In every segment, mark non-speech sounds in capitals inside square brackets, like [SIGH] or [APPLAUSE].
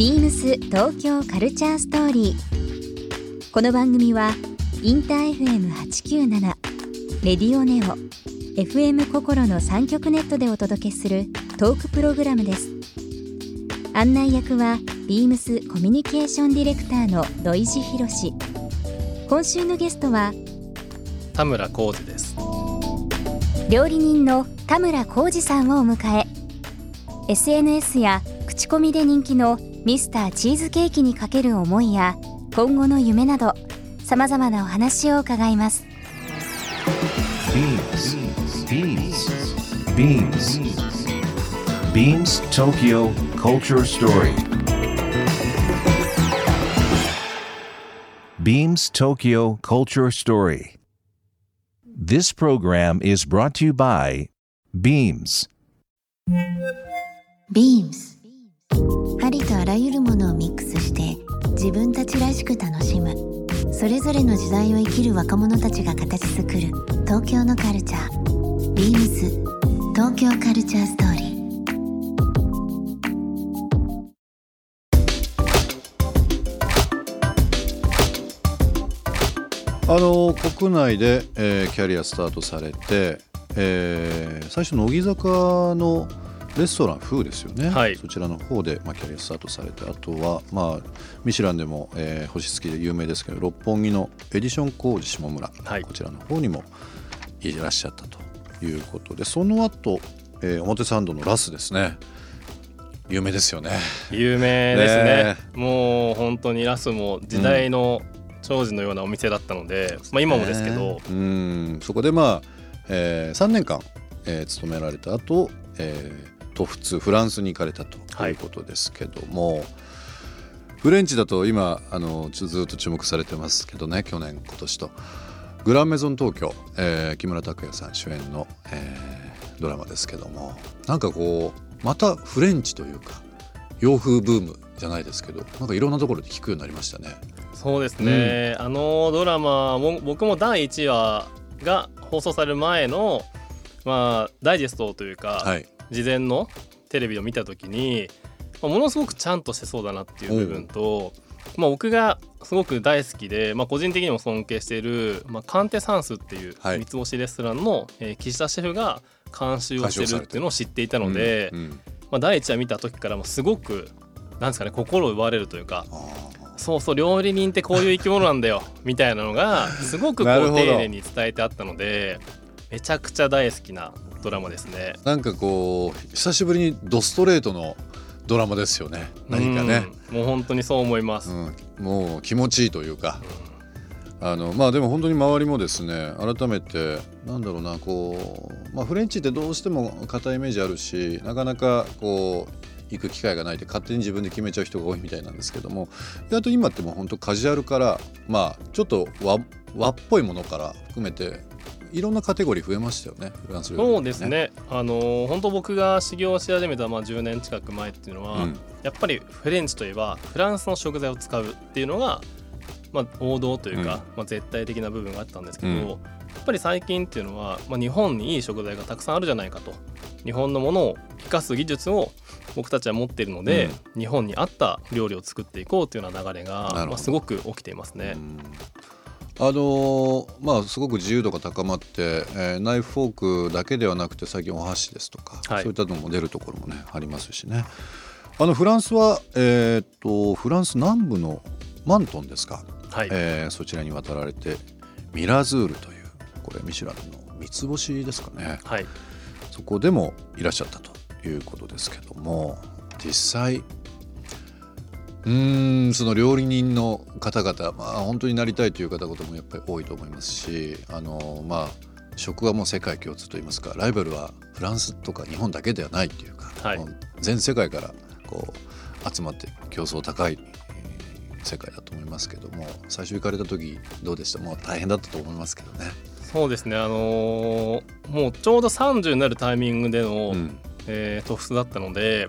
ビームス東京カルチャーストーリー。この番組はインター FM897 レディオネオ FM 心の三極ネットでお届けするトークプログラムです。案内役はビームスコミュニケーションディレクターの土井博志。今週のゲストは田村浩二です料理人の田村浩二さんをお迎え SNS や口コミで人気のミスターチーズケーキにかける思いや今後の夢などさまざまなお話を伺います BeamsBeamsBeamsTokyo Culture Story Beams Tokyo Culture Story This program is brought to you by Beams ビームスありとあらゆるものをミックスして自分たちらしく楽しむ。それぞれの時代を生きる若者たちが形作る。東京のカルチャー。ビームス東京カルチャーストーリー。あの国内で、えーキャリアスタートされて、えー最初乃木坂のレストラン風ですよね、はい。そちらの方で、まあ、キャリアスタートされてあとは、まあ、ミシュランでも、えー星付きで有名ですけど六本木のエディション工事下村、はい。こちらの方にもいらっしゃったということでその後、えー表参道のラスですね。有名ですよね。有名ですね。ね。もう本当にラスも時代の長寿のようなお店だったので、まあ今もですけど、うん。そこでまあ、え3年間、えー勤められた後、えー、都仏フランスに行かれたとはい。いうことですけども、フレンチだと今あのずっと注目されてますけどね去年今年と。グランメゾン東京、えー木村拓哉さん主演の、えードラマですけどもなんかこうまたフレンチというか洋風ブームじゃないですけどなんかいろんなところで聞くようになりましたね。そうですね、あのドラマも僕も第1話が放送される前のまあダイジェストというか、はい、事前のテレビを見た時に、まあものすごくちゃんとしてそうだなっていう部分と、まあ、僕がすごく大好きで、まあ、個人的にも尊敬している、まあ、カンテサンスっていうはい。三つ星レストランの、えー岸田シェフが監修をしてるっていうのを知っていたので、うんうん。まあ、第一話見た時からもすごくなんですかね心を奪われるというかそうそう料理人ってこういう生き物なんだよみたいなのがすごくこう [LAUGHS] 丁寧に伝えてあったのでめちゃくちゃ大好きなドラマですね。なんかこう久しぶりにドストレートのドラマですよね。何かね、うんもう本当にそう思います。うん。もう気持ちいいというか、あのまあでも本当に周りもですね改めてなんだろうなこう、まあ、フレンチってどうしても硬いイメージあるしなかなかこう行く機会がないで勝手に自分で決めちゃう人が多いみたいなんですけども意外と今ってもう本当カジュアルからまあちょっと和和っぽいものから含めていろんなカテゴリー増えましたよねフランス料理そうですね、あのー本当僕が修行し始めたまあ10年近く前っていうのは、うん。やっぱりフレンチといえばフランスの食材を使うっていうのが、まあ、王道というか、うん。まあ、絶対的な部分があったんですけど、うん。やっぱり最近っていうのは、まあ、日本にいい食材がたくさんあるじゃないかと。日本のものを生かす技術を僕たちは持っているので、日本に合った料理を作っていこうというような流れが、まあ、すごく起きていますね。うんあのーまあすごく自由度が高まって、えーナイフフォークだけではなくて最近お箸ですとか、はい。そういったのも出るところもねありますしね。あのフランスは、えーっとフランス南部のマントンですか、はい、えーそちらに渡られてミラズールというこれミシュランの三つ星ですかね。はい。そこでもいらっしゃったということですけども実際うーんその料理人の方々、まあ、本当になりたいという方々もやっぱり多いと思いますしあのまあ食はもう世界共通といいますかライバルはフランスとか日本だけではないっていうか、はい。全世界からこう集まって競争高いえー世界だと思いますけども最初行かれた時どうでした？もう大変だったと思いますけどね。そうですね。あのーもうちょうど30になるタイミングでの、うん。えー、突出だったので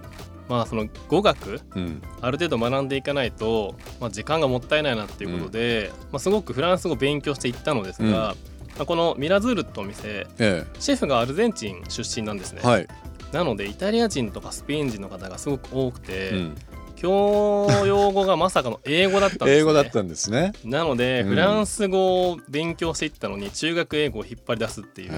まあその語学うん。ある程度学んでいかないと、まあ、時間がもったいないなっていうことで、まあ、すごくフランス語を勉強していったのですが、うん。まあ、このミラズールってお店えシェフがアルゼンチン出身なんですね、えはい、なのでイタリア人とかスペイン人の方がすごく多くて、うん。教養語がまさかの英語だったんです、ね、英語だったんですね。なので、うん。フランス語を勉強していったのに中学英語を引っ張り出すっていう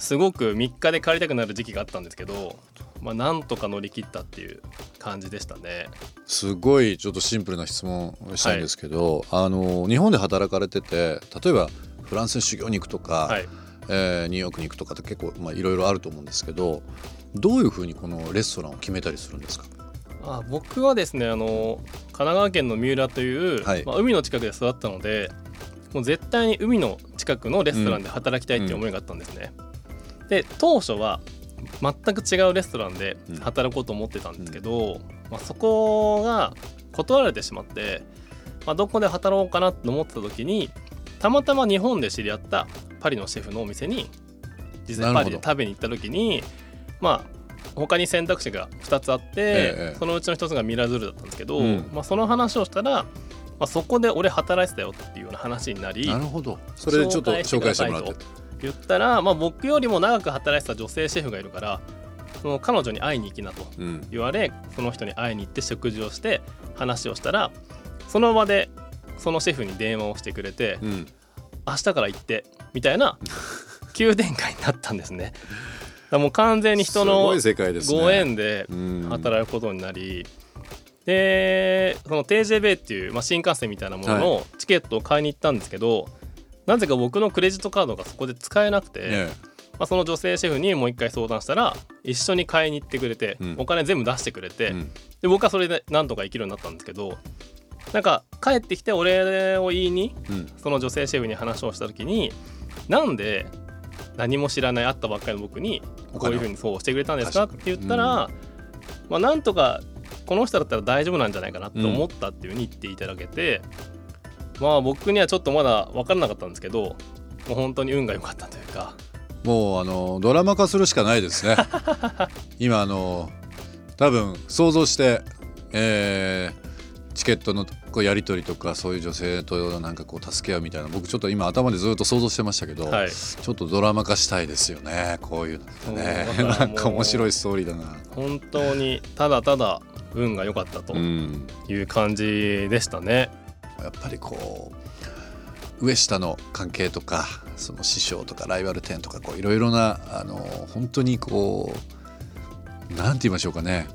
すごく3日で帰りたくなる時期があったんですけど、まあ、なんとか乗り切ったっていう感じでしたね。すごいちょっとシンプルな質問をしたいんですけど、あの日本で働かれてて例えばフランスに修行に行くとか、はい、えーニューヨークに行くとかって結構まあいろいろあると思うんですけどどういうふうにこのレストランを決めたりするんですか？あ僕はですねあの神奈川県の三浦という、はいまあ、海の近くで育ったのでもう絶対に海の近くのレストランで働きたいっていう思いがあったんですね。で当初は全く違うレストランで働こうと思ってたんですけど、まあ、そこが断られてしまって、まあ、どこで働こうかなと思ってた時にたまたま日本で知り合ったパリのシェフのお店に実際パリで食べに行った時にまあ他に選択肢が2つあって、ええそのうちの1つがミラズルだったんですけど、うん。まあ、その話をしたら、まあ、そこで俺働いてたよっていうような話になりなるほど。それでちょっと紹介してもらって言ったら、まあ、僕よりも長く働いてた女性シェフがいるからその彼女に会いに行きなとうん。言われその人に会いに行って食事をして話をしたらその場でそのシェフに電話をしてくれて、うん。明日から行ってみたいな急展開になったんですね。だもう完全に人すのご縁でうん。働くことになり、でその TJB っていう、まあ、新幹線みたいなもののチケットを買いに行ったんですけど、なぜか僕のクレジットカードがそこで使えなくて、えまあ、その女性シェフにもう一回相談したら一緒に買いに行ってくれて、うん。お金全部出してくれて、えうん。で僕はそれでなんとか生きるようになったんですけどなんか帰ってきてお礼を言いにうん。その女性シェフに話をした時になんで何も知らない会ったばっかりの僕にこういうふうにそうしてくれたんですか？って言ったら、まあ、なんとかこの人だったら大丈夫なんじゃないかなと思ったっていうふうに言っていただけて、まあ僕にはちょっとまだ分からなかったんですけどもう本当に運が良かったというか。もうあのドラマ化するしかないですね。[LAUGHS] 今あの多分想像して、えーチケットのこうやり取りとかそういう女性となんかこう助け合うみたいな僕ちょっと今頭でずっと想像してましたけど、はい。ちょっとドラマ化したいですよねこういうのってね。なんか面白いストーリーだな。本当にただただ運が良かったとうん。いう感じでしたね。やっぱりこう上下の関係とかその師匠とかライバル店とかこういろいろなあの本当にこうなんて言いましょうかね、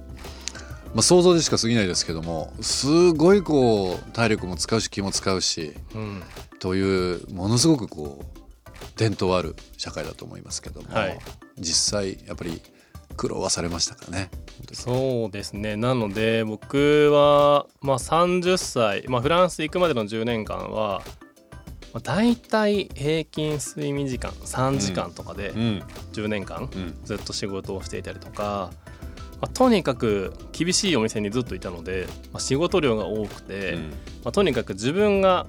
まあ、想像でしか過ぎないですけどもすごいこう体力も使うし気も使うしうん。というものすごくこう伝統ある社会だと思いますけども、はい。実際やっぱり苦労はされましたかね。そうですね。なので僕は、まあ、30歳、まあ、フランス行くまでの10年間は、まあ、大体平均睡眠時間3時間とかでうん。10年間うんずっと仕事をしていたりとか、まあ、とにかく厳しいお店にずっといたので、まあ、仕事量が多くて、まあ、とにかく自分が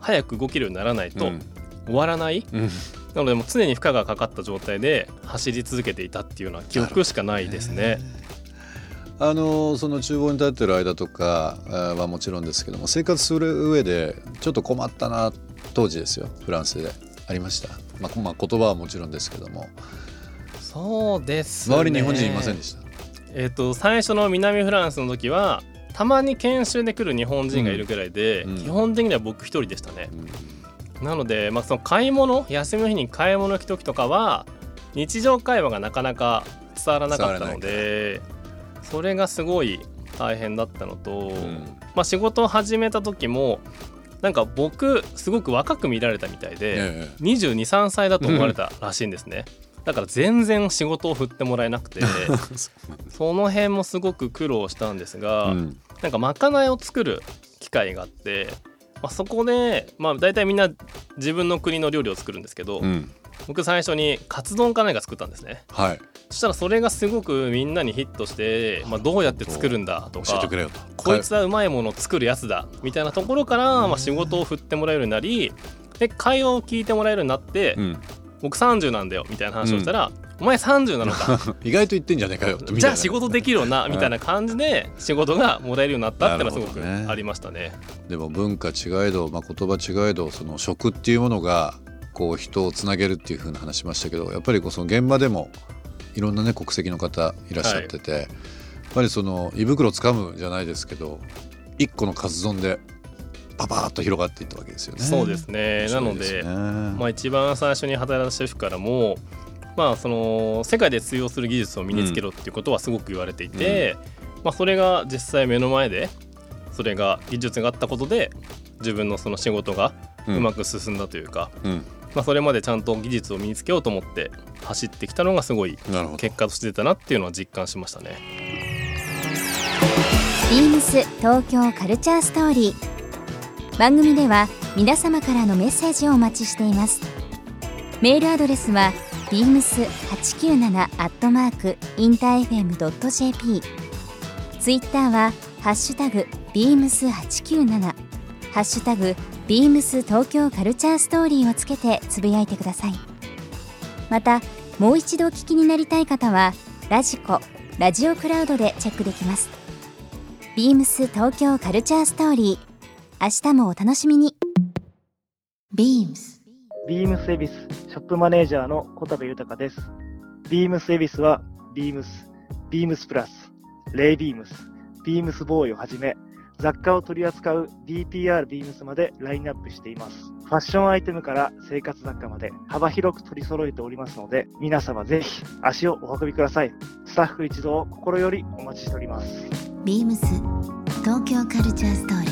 早く動けるようにならないとうん。終わらない、うんなのでもう常に負荷がかかった状態で走り続けていたっていうような記憶しかないですね。あのその厨房に立ってる間とかはもちろんですけども生活する上でちょっと困ったな当時ですよ。フランスで。ありました、まあ、まあ言葉はもちろんですけども。そうですね。周りに日本人いませんでした、えっ、と最初の南フランスの時はたまに研修で来る日本人がいるくらいで、うん。基本的には僕一人でしたね。う。んなので、まあ、その買い物休みの日に買い物行く時とかは日常会話がなかなか伝わらなかったのでそれがすごい大変だったのと、ん。まあ、仕事を始めた時もなんか僕すごく若く見られたみたいで、ええ。2 2 3歳だと思われたらしいんですね。だから全然仕事を振ってもらえなくて [LAUGHS] その辺もすごく苦労したんですが、うん。なんかまかないを作る機会があって、まあ、そこで、まあ、大体みんな自分の国の料理を作るんですけど、うん。僕最初にカツ丼か何か作ったんですね。はい。そしたらそれがすごくみんなにヒットして、まあ、どうやって作るんだとか教えてくれよと。こいつはうまいものを作るやつだみたいなところから、まあ、仕事を振ってもらえるようになりで会話を聞いてもらえるようになって、うん。僕30なんだよみたいな話をしたら、お前30なのか。[LAUGHS] 意外と言ってんじゃねえかよじゃあ仕事できるよなみたいな感じで仕事がもらえるようになったっていうのはすごくありましたね。でも文化違えど、まあ、言葉違えどその食っていうものがこう人をつなげるっていう風な話しましたけどやっぱりこうその現場でもいろんなね国籍の方いらっしゃってて、ぱりその胃袋つかむじゃないですけど一個のカツ丼でパパと広がっていったわけですよね。そうですね。なのでまあ、一番最初に働いたシェフからも、まあ、その世界で通用する技術を身につけろっていうことはすごく言われていて、まあ、それが実際目の前でそれが技術があったことで自分のその仕事がうまく進んだというか、うん。まあ、それまでちゃんと技術を身につけようと思って走ってきたのがすごい結果として出たなっていうのは実感しましたね。ビームス東京カルチャーストーリー。番組では皆様からのメッセージをお待ちしています。メールアドレスは beams897 アットマークインター FM.jp ツイッターはハッシュタグ beams897 ハッシュタグ beams 東京カルチャーストーリーをつけてつぶやいてください。またもう一度お聞きになりたい方はラジコラジオクラウドでチェックできます。ビームス東京カルチャーストーリー。明日もお楽しみに。beams ビームスエビスショップマネージャーの小田部豊です。ビームスエビスは、ビームス、ビームスプラス、レイビームス、ビームスボーイをはじめ、雑貨を取り扱う DPR ビームスまでラインナップしています。ファッションアイテムから生活雑貨まで幅広く取り揃えておりますので、皆様ぜひ足をお運びください。スタッフ一同心よりお待ちしております。beams 東京カルチャーストーリー